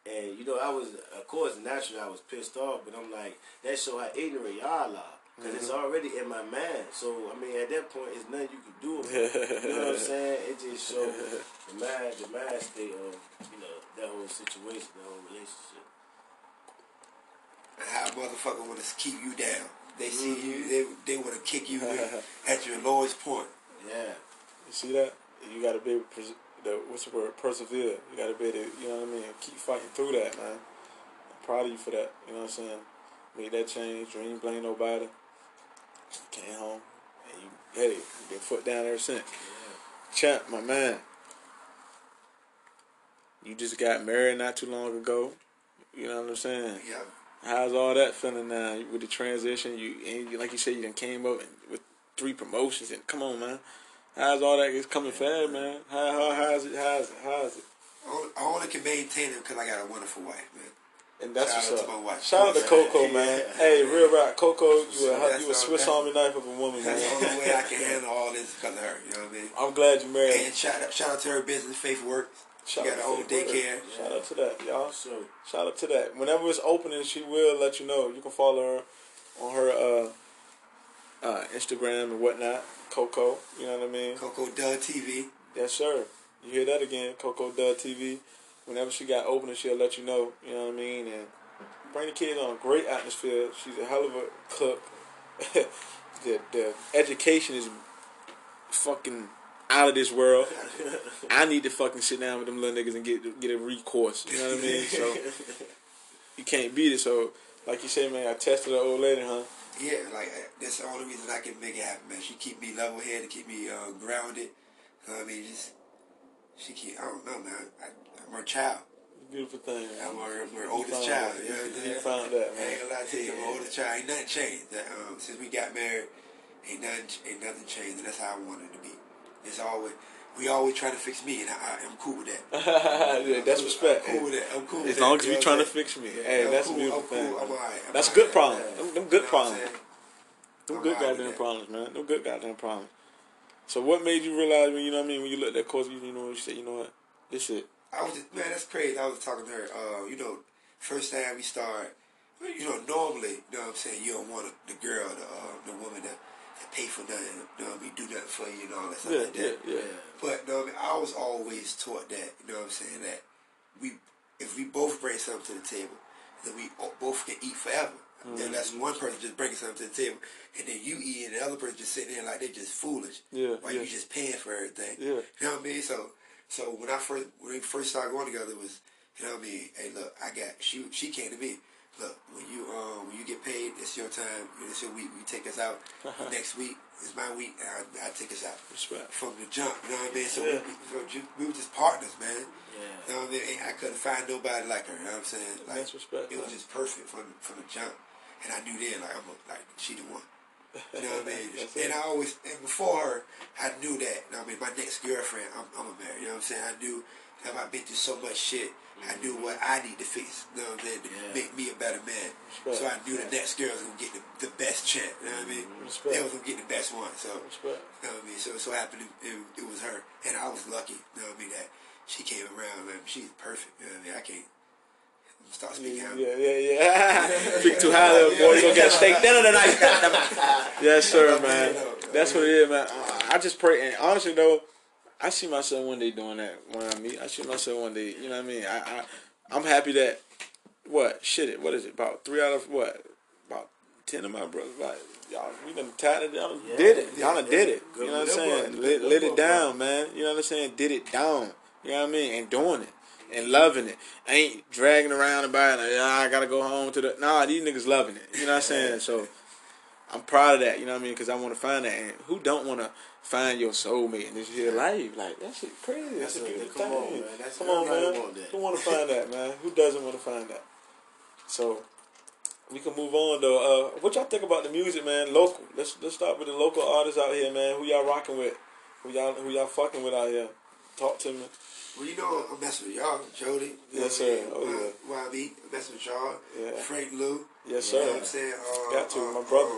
And, you know, I was, of course, naturally I was pissed off. But I'm like, that show how ignorant y'all are. Because it's already in my mind. So, I mean, at that point, it's nothing you can do about it. You know what I'm saying? It just shows the mind, the mind state of, you know, that whole situation, that whole relationship. How a motherfucker want to keep you down. They see Mm-hmm. you, they, they want to kick you at your lowest point. Yeah. You see that? You gotta be able to, pers- the, what's the word, persevere. You gotta be able to, you know what I mean, keep fighting through that, man. I'm proud of you for that, you know what I'm saying? Made that change, you ain't blame nobody. Came home, and you, hey, you been foot down ever since. Champ, my man. You just got married not too long ago. You know what I'm saying? Yeah. How's all that feeling now with the transition? You and you, like you said, you done came up with three promotions, and come on, man. How's all that? It's coming fast, man. How how how's it? How's it? How's it? I only- can maintain it because I got a wonderful wife, man. And that's Shout out what's to up. my wife. Shout out to Coco, man. Hey, real rock, Coco, you a you a Swiss. Army knife of a woman, That's the only way I can handle all this because of her. You know what I mean? I'm glad you married. And shout out, shout out to her business, Faith Works. Shout got out her to own that. daycare. Shout out to that, y'all. So Shout out to that. Whenever it's opening, she will let you know. You can follow her on her uh, uh, Instagram and whatnot. Coco, you know what I mean? Coco Dud TV. Yes, sir. You hear that again? Coco Dud TV. Whenever she got opening, she'll let you know. You know what I mean? And bring the kids on a great atmosphere. She's a hell of a cook. the the education is fucking out of this world. I need to fucking sit down with them little niggas and get get a recourse. You know what I mean? So you can't beat it. So like you said, man, I tested the old lady, huh? Yeah, like that's the only reason I can make it happen, man. She keep me level headed, keep me uh, grounded. You know what I mean? Just she keep. I don't know, man. I, I'm her child. Beautiful thing. I'm her, her oldest child. that. You know what I'm You found that, I ain't gonna lie to you, I'm her oldest child. Ain't nothing changed. That, um, since we got married, ain't nothing, ain't nothing changed, and that's how I wanted it to be. It's always we always try to fix me, and I, I, I'm cool with that. yeah, that's respect. I'm cool with that. I'm cool with As that. long as You we know trying to fix me. saying? Hey, I'm that's cool, a beautiful cool, thing. I'm alright. I'm That's a good problem. Them, them good You know problems. Them I'm good goddamn that. problems, man. Them good goddamn problems. So what made you realize when you know what I mean when you looked at course, you know you said, you know what, this shit. I was just, man, that's crazy. I was talking to her. Uh, you know, first time we start, you know, normally, you know what I'm saying, you don't want a, the girl, the uh, the woman to, to pay for nothing, you know, we do nothing for you and all that stuff Yeah, like yeah, that. yeah. But you know, what I, mean, I was always taught that, you know what I'm saying, that we, if we both bring something to the table, then we both can eat forever. Mm-hmm. Then that's one person just bringing something to the table, and then you eat, and the other person just sitting there like they're just foolish. Yeah, While yeah. you just paying for everything. Yeah. You know what I mean? So, so when I first when we first started going together, it was you know what I mean? Hey, look, I got she she came to me. Look, when you um when you get paid, it's your time. It's your week. You take us out. Next week is my week, and I, I take us out Respect. from the jump. You know what I mean? So Yeah. we, we, we, we were just partners, man. Yeah. You know what I mean? I couldn't find nobody like her. You know what I'm saying? Like That's respect, it was man. just perfect from from the jump, and I knew then like I'm a, like she the one. You know what I mean? And it. I always, and before her, I knew that. You know what I mean, my next girlfriend, I'm, I'm a married. You know what I'm saying? I knew that I've been through so much shit. I mm-hmm. knew what I need to fix. You know what I'm saying? To Yeah. make me a better man. Respect. So I knew the next girl was gonna get the, the best champ. You know what I mean? Mm-hmm. Respect. They was gonna get the best one. So Respect. you know what I mean? So so happened it, it, it was her, and I was lucky. You know what I mean? That she came around, man. She's perfect. You know what I mean? I can't start speaking. Yeah, out. yeah, yeah. Speak too high, little boy. You gonna get a steak dinner tonight. yes, sir, man. That's what it is, man. I just pray, and honestly though, I see myself one day doing that when I meet. I see myself one day. You know what I mean? I, I I'm happy that what shit it. What is it? About three out of what? About ten of my brothers. Like y'all, we done tied it. Y'all Yeah, did it. Y'all done did it. You know what I'm saying? Lit, lit it down, man. You know what I'm saying? Did it down. You know what I mean? And doing it. And loving it. Ain't dragging around about it. Like, "Ah, I gotta go home to the. Nah, these niggas loving it. You know what I'm saying? So I'm proud of that. You know what I mean? Because I want to find that. And who don't want to find your soulmate in this here life? Like that shit crazy. That's, That's a beautiful come on, man. That's- come on, man. want. Who want to find that, man? Who doesn't want to find that? So we can move on though. Uh, what y'all think about the music, man? Local. Let's let's start with the local artists out here, man. Who y'all rocking with? Who y'all who y'all fucking with out here? Talk to me. Well, you know, I'm messing with y'all, Jody. Yes, what I mean? sir. Oh, Why- Why me? I'm messing with y'all. Yeah. Frank Lou. Yes, You know sir. what I'm saying? Uh, Got to, uh, my brother.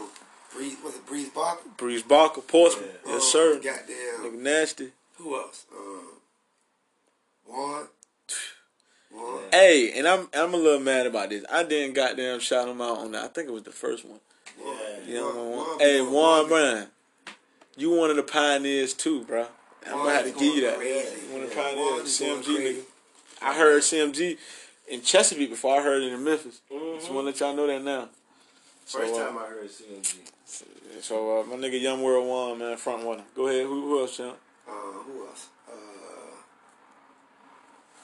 Breeze, was it Breeze Barker? Breeze Barker, Portsmouth. Yeah. Yes, Um, sir. Goddamn. Nigga nasty. Who else? Um, Juan. Juan. Hey, and I'm I'm a little mad about this. I didn't goddamn shout him out on that. I think it was the first one. Yeah. You know, Juan- Juan, Juan hey, be- Juan Brown, you one of the pioneers too, bro. I'm gonna have to give you that. crazy. One of the pioneers, CMG nigga. I heard CMG in Chesapeake before I heard it in Memphis. Mhm. Just want to let y'all know that now. First so, uh, time I heard CMG. So uh, my nigga Young World One, man, front runner. Go ahead. Who, who else, champ? Uh, who else? Uh,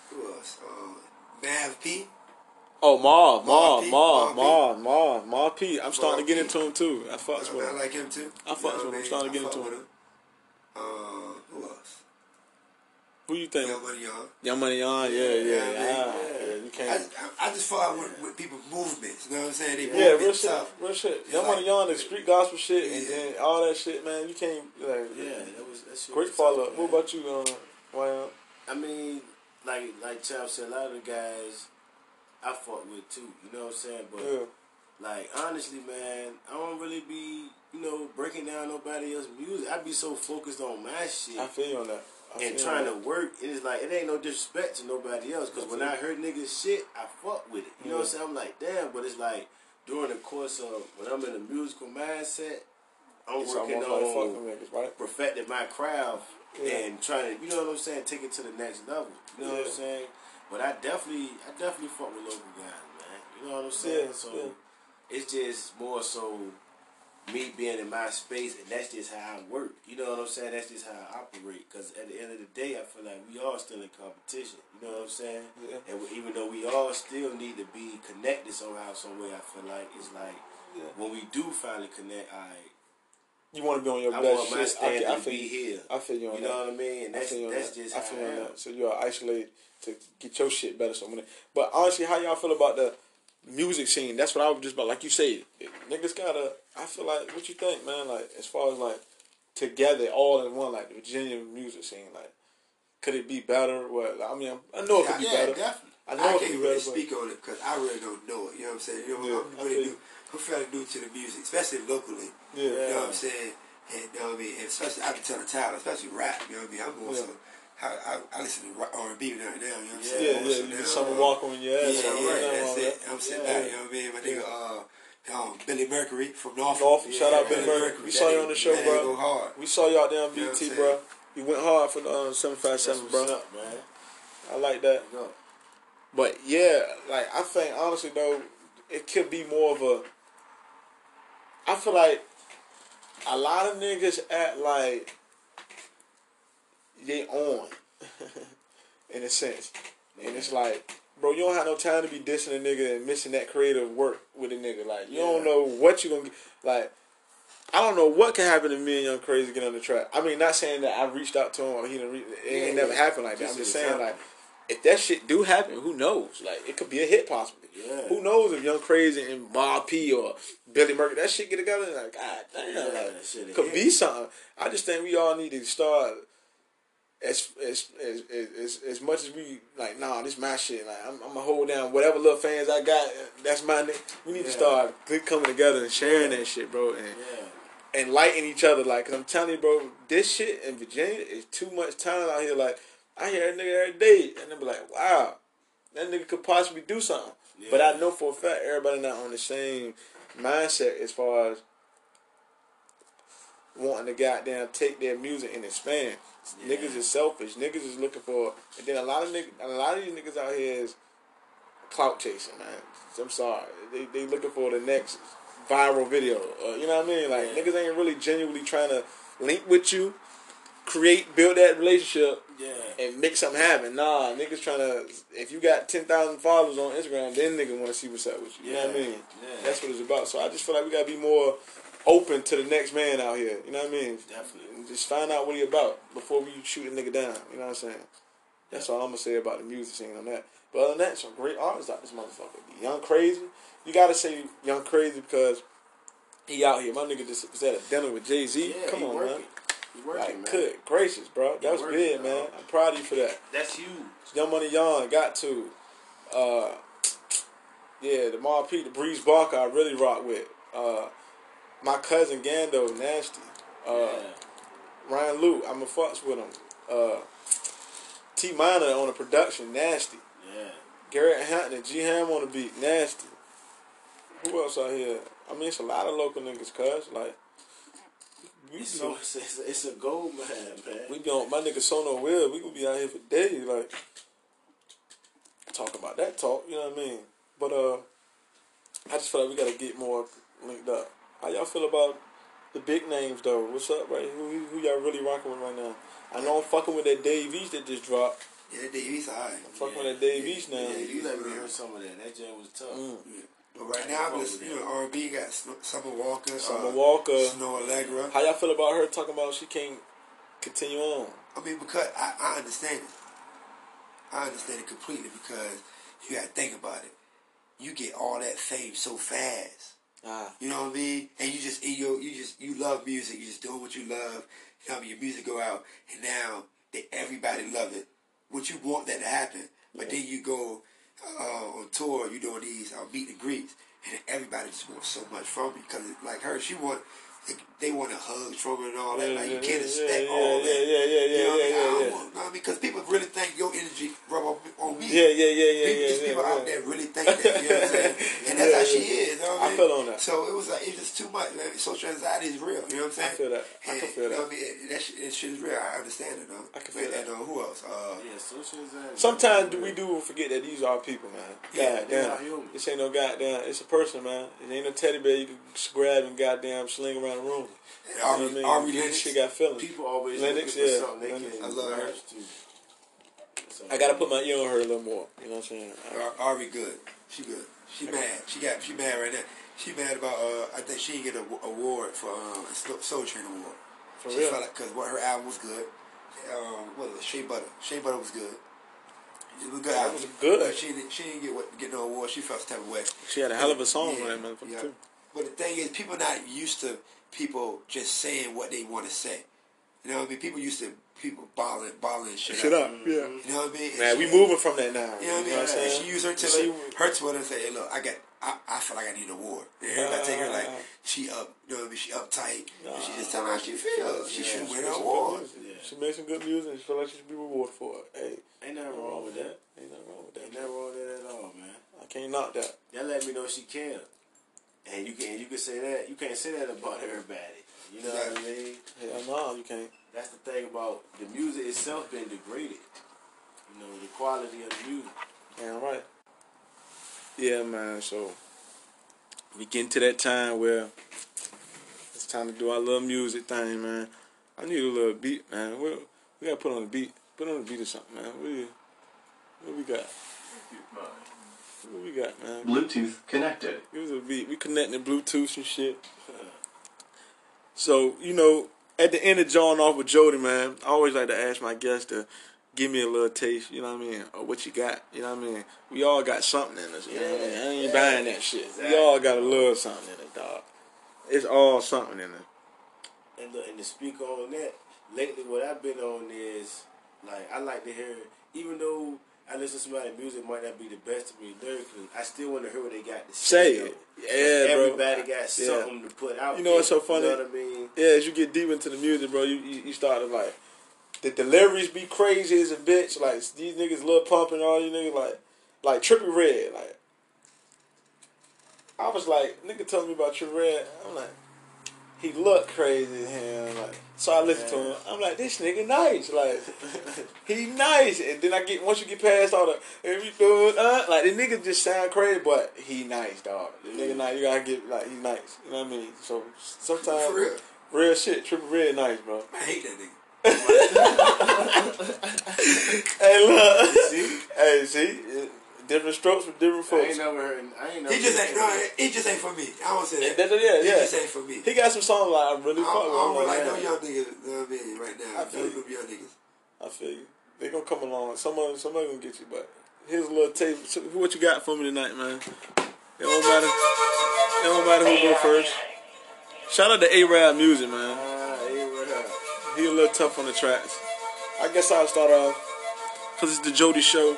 who else? Uh, Mav P. Oh, P, Marv, Marv Marv, Marv, Marv P. I'm starting to get into him too. I fucks with I like him too. I fucks with him. I'm starting to get into him. Uh, who else? Who you think? Young Money Young. Young Money on, yeah, yeah, yeah. Yeah, yeah, yeah. You I, can't. just- I, I just fall out with, with people's movements. You know what I'm saying? They Yeah, real shit, tough. real shit. It's Young like- Money on the street gospel shit and Yeah. then all that shit, man. You can't like. Yeah, that was that shit. Great follow up. What about you, um, Why? I mean, like like Chap said, a lot of the guys I fought with too. You know what I'm saying? But Yeah. like honestly, man, I don't really be you know breaking down nobody else's music. I'd be so focused on my shit. I feel you on that. And feel trying to work, it is like it ain't no disrespect to nobody else. Cause when I heard niggas shit, I fuck with it. You know what I'm saying? I'm like, damn. But it's like during the course of when I'm in a musical mindset, I'm It's working like on niggas, right? perfecting my craft Yeah. and trying to, you know what I'm saying, take it to the next level. You know what I'm saying? But I definitely, I definitely fuck with local guys, man. You know what I'm saying? Yeah, so yeah. it's just more so me being in my space, and that's just how I work. You know what I'm saying? That's just how I operate. Because at the end of the day, I feel like we all still in competition. You know what I'm saying? Yeah. And we, even though we all still need to be connected somehow, some way, I feel like it's like Yeah. when we do finally connect, I You want to be on your I best want my shit. I, feel- I to feel be here. I feel you on You that. know what I mean? And I that's feel you on that's that. just I how feel you I on am. that. So you are isolated to get your shit better. So when, but honestly, how y'all feel about the music scene? That's what I was just about. Like you said, niggas gotta. I feel like what you think, man. Like as far as like together, all in one, like the Virginia music scene. Like, could it be better? Well, I mean, I know it could be Yeah, better. definitely. I I, know it could can't be really better. speak on it because I really don't know it. You know what I'm saying? You know, Yeah, I'm I really new. I'm fairly new to the music, especially locally. Yeah. You know what I'm saying? And you know what I mean? And especially I can tell the talent, especially rap. You know what I mean? I'm more Yeah. so. I, I, I listen to R and B right now. You know what I'm Yeah, saying? Yeah, yeah. You get Summer Walker on your ass. Yeah, yeah, that, that's it. that. I'm sitting Yeah. back. You know what I mean? My nigga, uh, um, Billy Mercury from Norfolk. Norfolk. Shout out Billy Billy Mercury. We That saw you on the show, bro. Hard. We saw y'all down You know BT, bro. You went hard for the uh, seven five seven, bro. up, man. I like that. Go. But yeah, like I think honestly though, it could be more of a. I feel like a lot of niggas act like they on, in a sense, and it's like, bro, you don't have no time to be dissing a nigga and missing that creative work with a nigga. Like you don't know what you gonna get. Like I don't know what can happen to me and Young Crazy get on the track. I mean, not saying that I reached out to him or he didn't. Re- it ain't Yeah, never yeah. happened like that. Just I'm just saying like if that shit do happen, who knows? Like it could be a hit possibly. Yeah. Who knows if Young Crazy and Bob P or Billy Murphy that shit get together? and Like God damn, Yeah, like, that shit a could hit. be something. I just think we all need to start. As, as, as, as, as much as we like, nah, this my shit. Like, I'm, I'm gonna hold down whatever little fans I got. That's my. ni- We need to start coming together and sharing that shit, bro. And Yeah. enlighten each other. Like, cause I'm telling you, bro, this shit in Virginia is too much talent out here. Like, I hear a nigga every day, and they be like, wow, that nigga could possibly do something. But I know for a fact everybody not on the same mindset as far as wanting to goddamn take their music and expand. Yeah. Niggas is selfish. Niggas is looking for, and then a lot of niggas, a lot of these niggas out here is clout chasing, man. I'm sorry, they they looking for the next viral video. Uh, you know what I mean? Like Yeah. niggas ain't really genuinely trying to link with you, create, build that relationship, Yeah. and make something happen. Nah, niggas trying to. If you got ten thousand followers on Instagram, then niggas want to see what's up with you. You know what I mean? Yeah. That's what it's about. So I just feel like we gotta be more open to the next man out here. You know what I mean? Definitely. Just find out what he about before we shoot a nigga down. You know what I'm saying? That's all I'm gonna say about the music scene on that. But other than that, some great artists out this motherfucker. Young Crazy, you gotta say Young Crazy because he out here. My nigga just was at a dinner with Jay Z. Yeah, Come on, working. man. Working, Like, man. good gracious, bro. That He was working, big, man. I'm proud of you for that. That's huge. Young Money Young got to. Uh, yeah, the Mar P, the Breeze Barker, I really rock with. Uh, my cousin Gando, nasty. Uh, yeah. Ryan Lou, I'm a fucks with him. Uh, T Minor on the production, nasty. Yeah. Garrett Hampton, G Ham on the beat, nasty. Who else out here? I mean, it's a lot of local niggas, cuz. Like, we, It's, so, it's, it's, a gold man, man. we be on my nigga Sono Will. We gonna be out here for days, like talking about that talk. You know what I mean? But uh, I just feel like we gotta get more linked up. How y'all feel about the big names though? What's up, right? Who, who, who y'all really rocking with right now? I know I'm fucking with that Dave East that just dropped. Yeah, that Dave East alright. I'm fucking Yeah. with that Dave East now. Yeah, Yeah, you yeah. let me hear some of that. That jam was tough. Mm. But right now, I'm listening. You know, R&B got Sn- Summer Walker, Summer uh, Walker. Snoh Aalegra. How y'all feel about her talking about she can't continue on? I mean, because I, I understand it. I understand it completely because you got to think about it. You get all that fame so fast. Ah, You know what I mean? And you just you you just you love music. You just doing what you love. You know I mean? Your music go out, and now that everybody love it, what you want that to happen. But then you go uh, on tour, you doing these uh, meet and greets, and everybody just wants so much from you. Because like her, she want they want to hug Strowman and all that. Yeah, like you can't expect yeah, all that. yeah, yeah, yeah, you know what I yeah, mean? I don't yeah, want- I mean? Because people really think your energy rub off on me. Yeah, yeah, yeah, yeah, People, yeah, these yeah, people yeah. out there really think that, you know what I'm saying? And that's Yeah, how she is, you know what I I mean? feel on that. So it was like, it's just too much. Man. Social anxiety is real, you know what I'm saying? I feel that. I And, can feel you know that. what I mean? That shit, that shit is real. I understand it, though. I can feel and, that. And uh, who else? Uh, Yeah, social anxiety. Sometimes we do forget that these are people, man. Yeah, they goddamn. This ain't no goddamn. It's a person, man. It ain't no teddy bear you can grab and goddamn sling around the room. and You know Ari, what I mean? Ari Lennox. shit got feelings. People always Lennox, for yeah. something they Lennox. can I love her. merge to. So, I gotta put my ear on her a little more. You know what I'm saying? I- Ar- Ari good. She good. She mad. She got. She mad right now. She mad about. Uh, I think she didn't get an award for um, a Soul- Soul Train award. For she real? felt like because what her album was good. Um, what was it? Shea Butter. Shea Butter was good. It was good That was good. But she didn't. She didn't get what get no award. She felt some type of way. She had a hell of a song Yeah, on that motherfucker yeah. too. But the thing is, people not used to people just saying what they want to say. You know what I mean? People used to people balling, balling shit, Shit up, yeah. You know what I mean? Man, she- we moving from that now. You know what I mean? I'm And saying? she used her Twitter, She- her Twitter and say, "Hey, look, I got, I, I feel like I need an award." And everybody take her like she up, you know what I mean? She uptight. And she just tell her how she feels. She should win She an made some award. good. She made some good music. and She feel like she should be rewarded for it. Hey, ain't nothing wrong with that. ain't nothing wrong with that. Ain't nothing wrong with that at all, man. I can't knock that. That let me know she cared. And you can you can say that you can't say that about everybody. You know what I mean? Hell no, you can't. That's the thing about the music itself being degraded. You know, the quality of the music. Damn right. Yeah, man. So we getting to that time where it's time to do our little music thing, man. I need a little beat, man. We, we gotta put on a beat. Put on a beat or something, man. What, you, what we got? What we got, man? Bluetooth connected. Give us a beat. We connecting Bluetooth and shit. So, you know, at the end of Jawing off with Jody, man, I always like to ask my guests to give me a little taste, you know what I mean, Or what you got. You know what I mean? We all got something in us, you know what I mean? I ain't buying that shit. We all got a little something in it, dog. It's all something in it. And the, and to speak on that, lately what I've been on is like I like to hear, even though I listen to somebody's music might not be the best to me lyrically, I still want to hear what they got to Say say. it. Yeah, bro. Everybody got Yeah. something to put out. You know what's so funny? You know what I mean? Yeah, as you get deep into the music, bro, you you, you start to like the deliveries be crazy as a bitch. Like these niggas love pumping all these niggas like like Trippie Redd. Like I was like, nigga told me about Trippie Redd. I'm like, he looked crazy hell. Like so I listened to him. I'm like, this nigga nice. Like he nice. And then I get once you get past all the every dude, uh, like the nigga just sound crazy, but he nice, dog. The nigga nice. You gotta get like he nice. You know what I mean? So sometimes real. Real shit, Trippie Redd nice, bro. I hate that nigga. Hey, look. See? hey, see? Different strokes for different folks. I folks. ain't never heard. I ain't never. He just ain't. No, he just ain't for me. I don't say that. that- yeah, He yeah. just ain't for me. He got some songs like I really I fuck don't, I don't with. like I'm no like, young niggas. You know what I mean? Right now, I I feel feel you. them young niggas. I feel you. They gonna come along. Somebody, somebody gonna get you. But here's a little taste. So, what you got for me tonight, man? It don't matter. It don't matter who go first. Shout out to A-Rab Music, man. Ah, hey, what? He a little tough on the tracks. I guess I'll start off because it's the Jody show.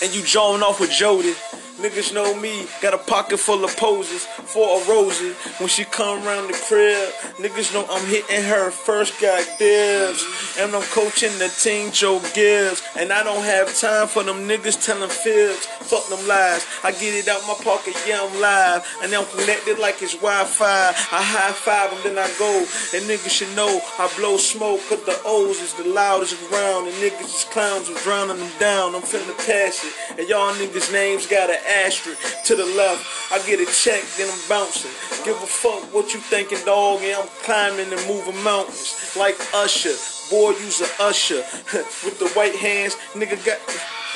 And you jawing off with Jody. Niggas know me, got a pocket full of poses for a Rosie. When she come around the crib, niggas know I'm hitting her first got dibs. And I'm coaching the team Joe Gibbs. And I don't have time for them niggas telling fibs. Fuck them lies. I get it out my pocket, yeah, I'm live. And I'm connected like it's Wi-Fi. I high five them, then I go. And niggas should know I blow smoke, cause the O's is the loudest around. And niggas is clowns, I'm drowning them down. I'm finna pass it. And y'all niggas' names got an asterisk to the left. I get a check, then I'm bouncing. Give a fuck what you thinking, dog. Yeah, I'm climbing and moving mountains like Usher. Boy, use a Usher with the white hands. Nigga got.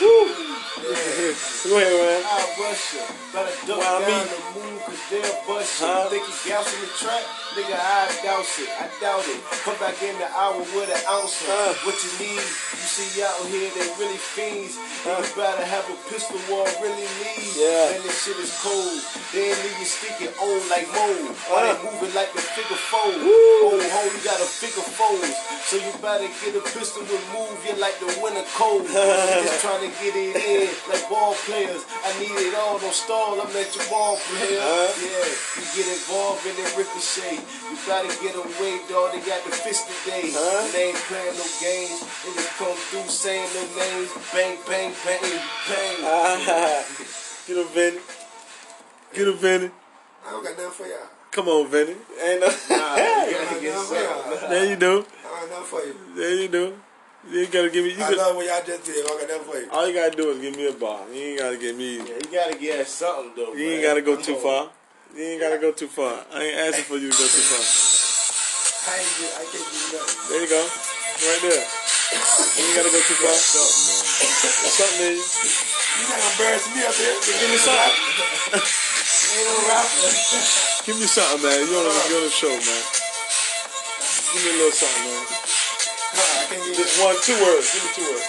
Go ahead, man. I'll bust you. Better duck Why down me? the moon, cause they'll bust you. Huh? Think you gals in the track? Nigga, I doubt it. I doubt it. Come back in the hour with an ounce. of Huh? What you need? You see out here, they really fiends. And you better have a pistol war really need. Yeah. Man, this shit is cold. They ain't even speaking old like mold. Why they moving like the figure four? Woo. Oh, ho, you got a figure hoes. So you better get a pistol and move you like the winter cold. Just trying to get it in like ball players. I need it all, don't stall, I'm at your ball player. Yeah, you get involved in the ricochet. You gotta get away, dog. They got the fist today. They ain't playing no games. They just come through saying no names. Bang, bang, bang, bang. Get him, Vinny. Get him, Vinny. I don't got nothing for y'all. Come on, Vinny. Ain't no. Nah, you gotta get nothing something. there you do. I got nothing for you. There you do. You gotta give me. You I could, love what y'all just did. I got nothing for you. all you gotta do is give me a bar. You ain't gotta give me. Yeah, you gotta get us something though. You ain't gotta go too far. You ain't gotta go too far. I ain't asking for you to go too far. I ain't get, I can't you nothing. There you go. Right there. You ain't gotta go too far. There's something in you. Not embarrassing me up here. Give me something. Ain't no rapper. Give me something, man. You on the, you on the show, man. Give me a little something, man. I can't give you Just one, two words. Give me two words.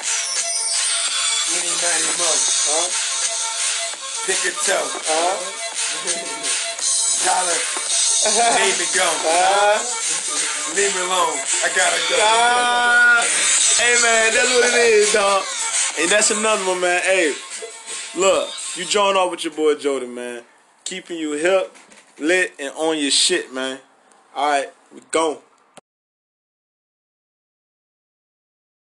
You ain't ninety months. Huh? Pick a toe. Huh? Dollar. Leave me go. Huh? Leave me alone. I gotta go. Ah, hey man, that's what it is, dog. And that's another one, man. Hey, look, you jawing off with your boy Jordan, man. Keeping you hip, lit, and on your shit, man. All right, we gone.